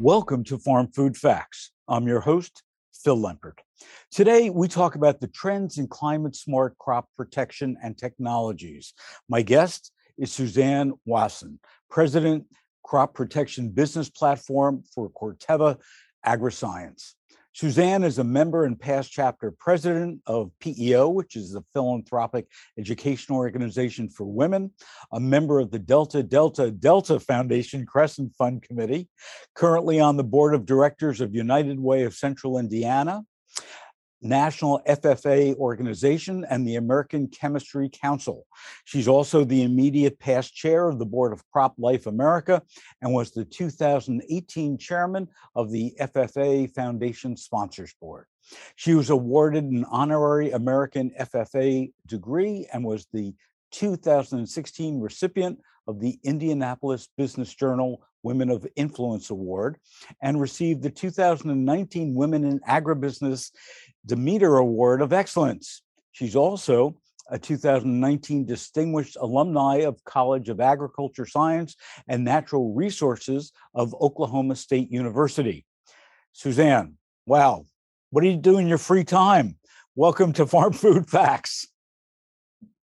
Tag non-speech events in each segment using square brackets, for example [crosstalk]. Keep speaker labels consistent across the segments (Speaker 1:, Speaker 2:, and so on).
Speaker 1: Welcome to Farm Food Facts. I'm your host, Phil Lempert. Today, we talk about the trends in climate smart crop protection and technologies. My guest is Suzanne Wasson, President, Crop Protection Business Platform for Corteva AgriScience. Suzanne is a member and past chapter president of PEO, which is the philanthropic educational organization for women, a member of the Delta Delta Delta Foundation Crescent Fund Committee, currently on the board of directors of United Way of Central Indiana, National FFA organization and the American Chemistry Council. She's also the immediate past chair of the board of Crop Life America and was the 2018 chairman of the FFA Foundation Sponsors Board. She was awarded an honorary American FFA degree and was the 2016 recipient of the Indianapolis Business Journal Women of Influence Award and received the 2019 Women in Agribusiness Demeter Award of Excellence. She's also a 2019 Distinguished Alumni of College of Agriculture Science and Natural Resources of Oklahoma State University. Suzanne, wow, what do you do in your free time? Welcome to Farm Food Facts.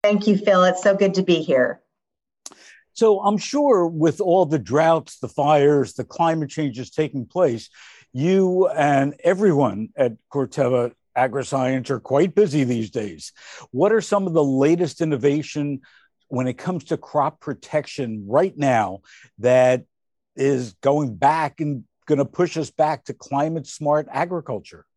Speaker 2: Thank you, Phil. It's so good to be here.
Speaker 1: So I'm sure with all the droughts, the fires, the climate changes taking place, you and everyone at Corteva AgriScience are quite busy these days. What are some of the latest innovation when it comes to crop protection right now that is going back and going to push us back to climate smart agriculture?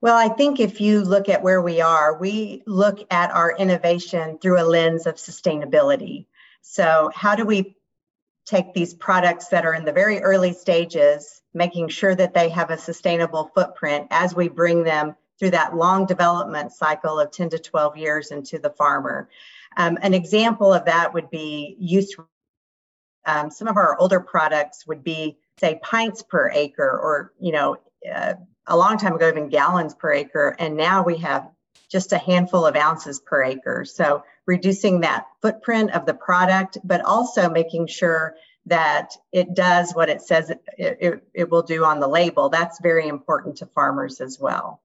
Speaker 2: Well, I think if you look at where we are, we look at our innovation through a lens of sustainability. So, how do we take these products that are in the very early stages, making sure that they have a sustainable footprint as we bring them through that long development cycle of 10 to 12 years into the farmer. Um, an example of that would be use. Um, some of our older products would be, say, pints per acre, or you know, uh, a long time ago, even gallons per acre, and now we have just a handful of ounces per acre. So reducing that footprint of the product, but also making sure that it does what it says it, it, it will do on the label. That's very important to farmers as well.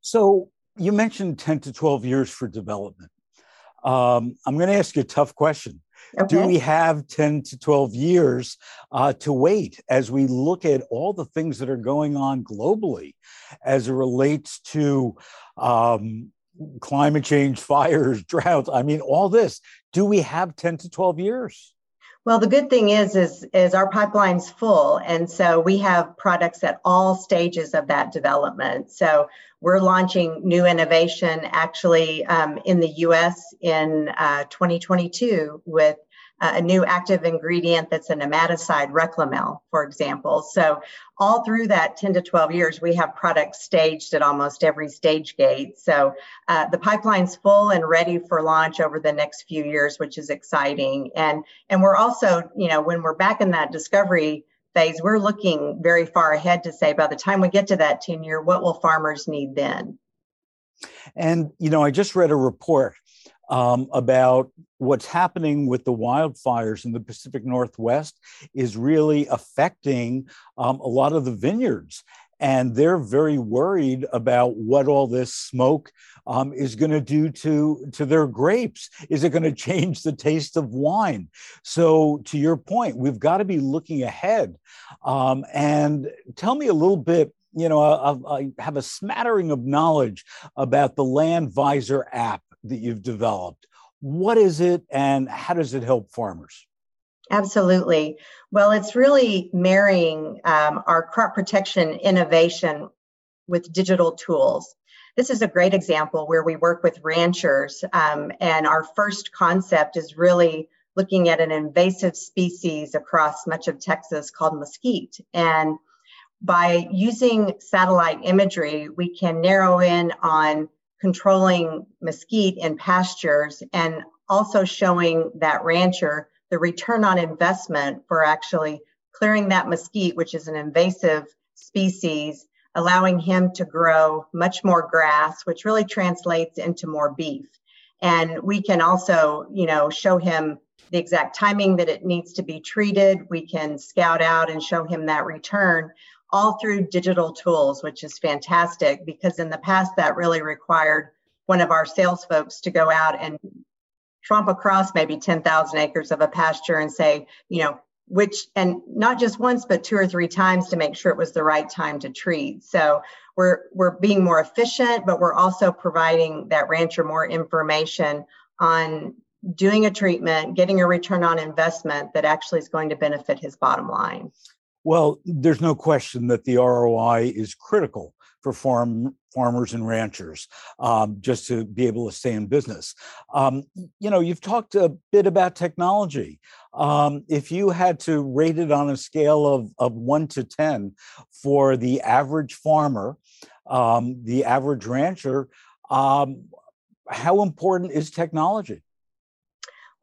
Speaker 1: So you mentioned 10 to 12 years for development. Um, I'm going to ask you a tough question. Okay. Do we have 10 to 12 years uh, to wait as we look at all the things that are going on globally as it relates to um, climate change, [laughs] fires, droughts? I mean, all this. Do we have 10 to 12 years?
Speaker 2: Well, the good thing is, is, is our pipeline's full, and so we have products at all stages of that development. So we're launching new innovation actually um, in the U.S. in uh, 2022 with a new active ingredient that's a nematicide, Reklemel, for example. So all through that 10 to 12 years, we have products staged at almost every stage gate. So uh, the pipeline's full and ready for launch over the next few years, which is exciting. And and we're also, you know, when we're back in that discovery phase, we're looking very far ahead to say by the time we get to that 10 year, what will farmers need then?
Speaker 1: And you know, I just read a report um, about what's happening with the wildfires in the Pacific Northwest is really affecting um, a lot of the vineyards. And they're very worried about what all this smoke um, is going to do to, to their grapes. Is it going to change the taste of wine? So, to your point, we've got to be looking ahead. Um, and tell me a little bit you know, I, I, have a smattering of knowledge about the LandVisor app that you've developed. What is it and how does it help farmers?
Speaker 2: Absolutely. Well, it's really marrying um, our crop protection innovation with digital tools. This is a great example where we work with ranchers, um, and our first concept is really looking at an invasive species across much of Texas called mesquite. And by using satellite imagery, we can narrow in on controlling mesquite in pastures and also showing that rancher the return on investment for actually clearing that mesquite, which is an invasive species, allowing him to grow much more grass, which really translates into more beef. And we can also, you know, show him the exact timing that it needs to be treated. We can scout out and show him that return all through digital tools, which is fantastic because in the past that really required one of our sales folks to go out and tromp across maybe 10,000 acres of a pasture and say, you know, which, and not just once, but two or three times to make sure it was the right time to treat. So we're, we're being more efficient, but we're also providing that rancher more information on doing a treatment, getting a return on investment that actually is going to benefit his bottom line.
Speaker 1: Well, there's no question that the ROI is critical for farm farmers and ranchers um, just to be able to stay in business. Um, you know, you've talked a bit about technology. Um, if you had to rate it on a scale of, of one to 10 for the average farmer, um, the average rancher, um, how important is technology?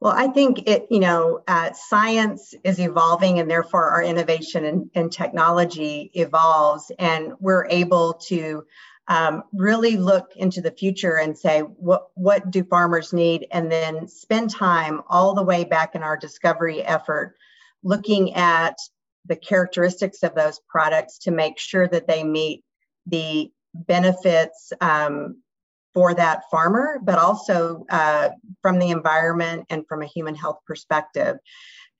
Speaker 2: Well, I think it, you know, uh, science is evolving and therefore our innovation and, and technology evolves, and we're able to um, really look into the future and say, what, what do farmers need? And then spend time all the way back in our discovery effort looking at the characteristics of those products to make sure that they meet the benefits um, for that farmer, but also uh, from the environment and from a human health perspective.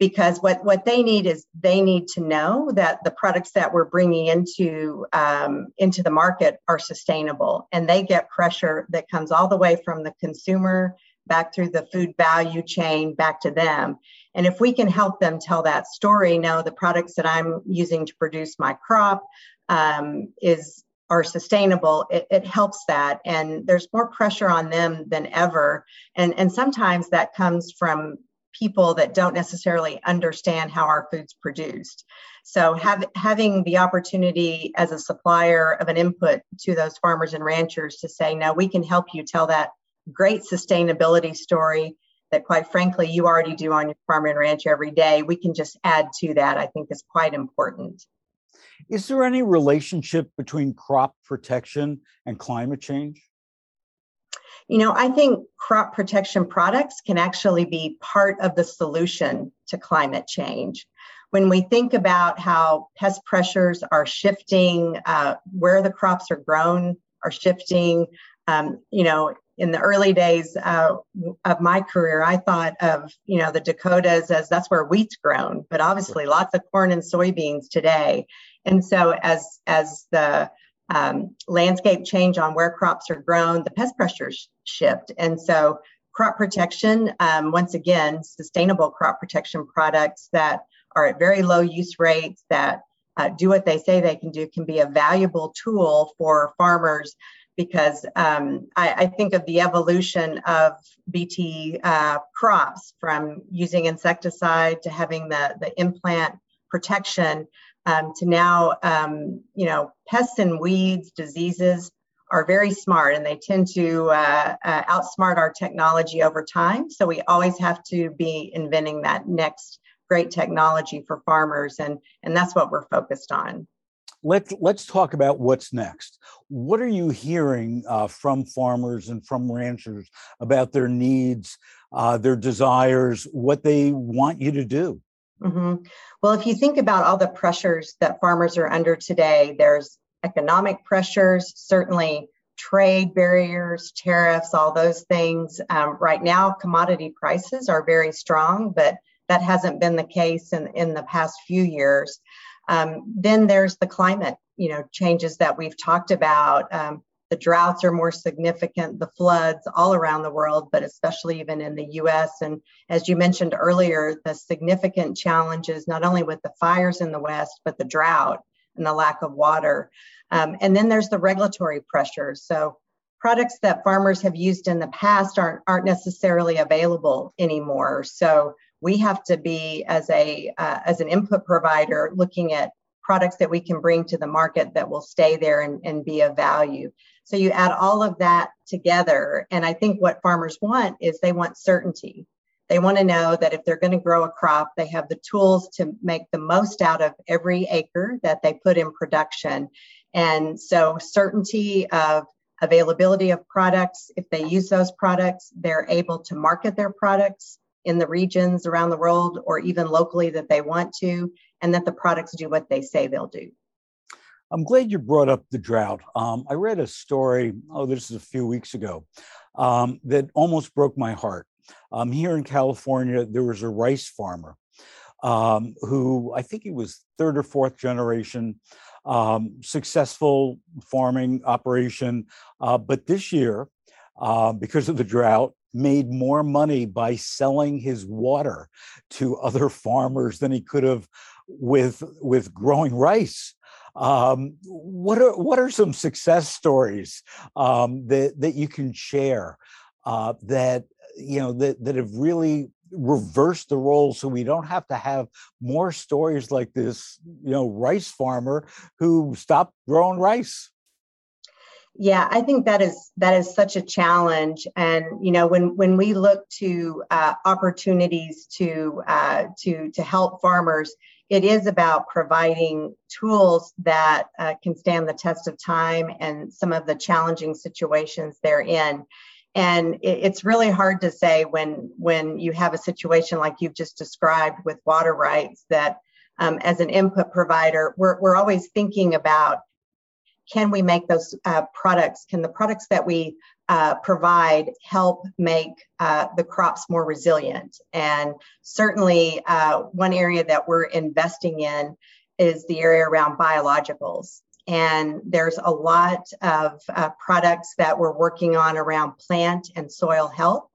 Speaker 2: Because what, what they need is they need to know that the products that we're bringing into um, into the market are sustainable, and they get pressure that comes all the way from the consumer back through the food value chain back to them. And if we can help them tell that story, know the products that I'm using to produce my crop um, is are sustainable, it, it, helps that. And there's more pressure on them than ever. And, and sometimes that comes from people that don't necessarily understand how our food's produced. So have, having the opportunity as a supplier of an input to those farmers and ranchers to say, no, we can help you tell that great sustainability story that quite frankly you already do on your farm and ranch every day. We can just add to that, I think is quite important.
Speaker 1: Is there any relationship between crop protection and climate change?
Speaker 2: You know, I think crop protection products can actually be part of the solution to climate change. When we think about how pest pressures are shifting, uh, where the crops are grown are shifting, um, you know, in the early days uh, of my career, I thought of you know the Dakotas as that's where wheat's grown, but obviously lots of corn and soybeans today. And so as as the um, landscape change on where crops are grown, the pest pressures shift, and so crop protection, um, once again, sustainable crop protection products that are at very low use rates that uh, do what they say they can do can be a valuable tool for farmers because um, I, I, think of the evolution of BT uh, crops from using insecticide to having the, the implant protection um, to now, um, you know, pests and weeds, diseases are very smart and they tend to uh, uh, outsmart our technology over time. So we always have to be inventing that next great technology for farmers and, and that's what we're focused on
Speaker 1: let's let's talk about what's next. What are you hearing uh, from farmers and from ranchers about their needs, uh, their desires, what they want you to do?
Speaker 2: Mm-hmm. Well, if you think about all the pressures that farmers are under today, there's economic pressures, certainly trade barriers, tariffs, all those things. Um, right now, commodity prices are very strong, but that hasn't been the case in, in the past few years. Um, then there's the climate, you know, changes that we've talked about. Um, the droughts are more significant, the floods all around the world, but especially even in the US. And as you mentioned earlier, the significant challenges, not only with the fires in the West, but the drought and the lack of water. Um, and then there's the regulatory pressures. So products that farmers have used in the past aren't, aren't necessarily available anymore. So we have to be as a uh, as an input provider looking at products that we can bring to the market that will stay there and, and be of value. So you add all of that together and i think what farmers want is they want certainty. They want to know that if they're going to grow a crop they have the tools to make the most out of every acre that they put in production. And so certainty of availability of products if they use those products they're able to market their products in the regions around the world or even locally that they want to, and that the products do what they say they'll do.
Speaker 1: I'm glad you brought up the drought. Um, I read a story, oh, this is a few weeks ago, um, that almost broke my heart. Um, here in California, there was a rice farmer um, who I think he was third or fourth generation, um, successful farming operation. Uh, but this year, uh, because of the drought, made more money by selling his water to other farmers than he could have with with growing rice. Um, what are what are some success stories um, that that you can share uh, that you know that that have really reversed the role so we don't have to have more stories like this you know rice farmer who stopped growing rice
Speaker 2: yeah i think that is that is such a challenge. And you know when when we look to uh, opportunities to uh, to to help farmers it is about providing tools that uh, can stand the test of time and some of the challenging situations they're in. And it, it's really hard to say when when you have a situation like you've just described with water rights that um, as an input provider we're, we're always thinking about can we make those uh, products? Can the products that we uh, provide help make uh, the crops more resilient? And certainly uh, one area that we're investing in is the area around biologicals. And there's a lot of uh, products that we're working on around plant and soil health.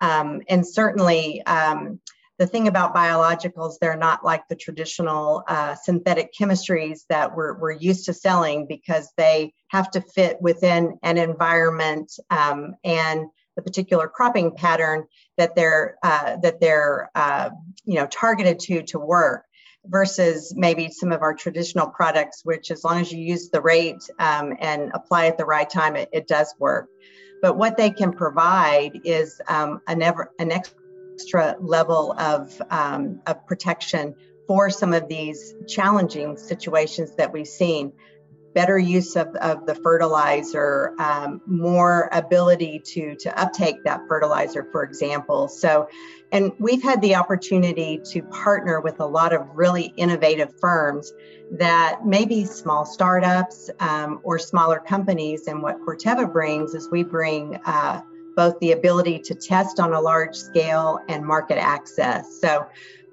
Speaker 2: Um, and certainly um, the thing about biologicals, they're not like the traditional uh, synthetic chemistries that we're, we're used to selling because they have to fit within an environment um, and the particular cropping pattern that they're uh, that they're uh, you know targeted to to work versus maybe some of our traditional products which as long as you use the rate um, and apply at the right time it, it, does work. But what they can provide is um, a never an extra extra level of, um, of protection for some of these challenging situations that we've seen. Better use of, of the fertilizer, um, more ability to, to uptake that fertilizer, for example. So, and we've had the opportunity to partner with a lot of really innovative firms that may be small startups um, or smaller companies. And what Corteva brings is we bring uh, both the ability to test on a large scale and market access. So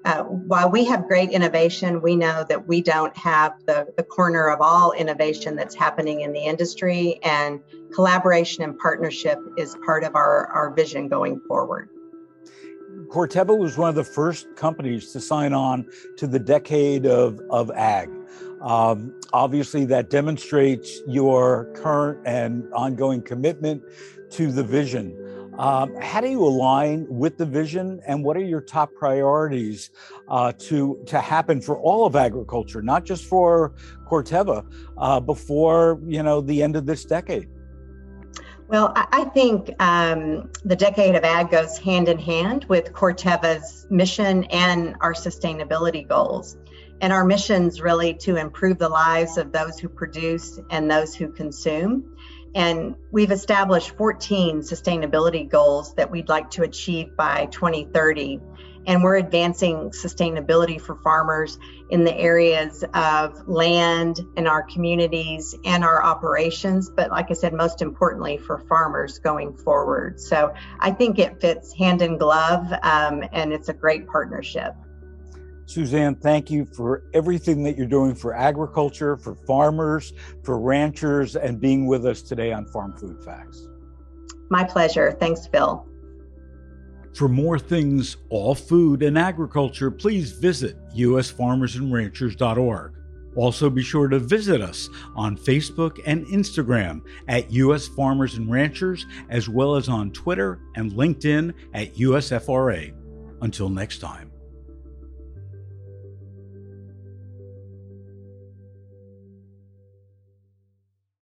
Speaker 2: uh, while we have great innovation, we know that we don't have the, the corner of all innovation that's happening in the industry, and collaboration and partnership is part of our, our vision going forward.
Speaker 1: Corteva was one of the first companies to sign on to the decade of, of ag. Um, obviously, that demonstrates your current and ongoing commitment to the vision. Um, how do you align with the vision, and what are your top priorities uh, to to happen for all of agriculture, not just for Corteva, uh, before you know the end of this decade?
Speaker 2: Well, I think um, the decade of ag goes hand in hand with Corteva's mission and our sustainability goals. And our mission is really to improve the lives of those who produce and those who consume. And we've established 14 sustainability goals that we'd like to achieve by 2030. And we're advancing sustainability for farmers in the areas of land and our communities and our operations. But like I said, most importantly for farmers going forward. So I think it fits hand in glove um, and it's a great partnership.
Speaker 1: Suzanne, thank you for everything that you're doing for agriculture, for farmers, for ranchers, and being with us today on Farm Food Facts.
Speaker 2: My pleasure. Thanks, Phil.
Speaker 1: For more things, all food and agriculture, please visit usfarmersandranchers.org. Also, be sure to visit us on Facebook and Instagram at US Farmers and Ranchers, as well as on Twitter and LinkedIn at USFRA. Until next time.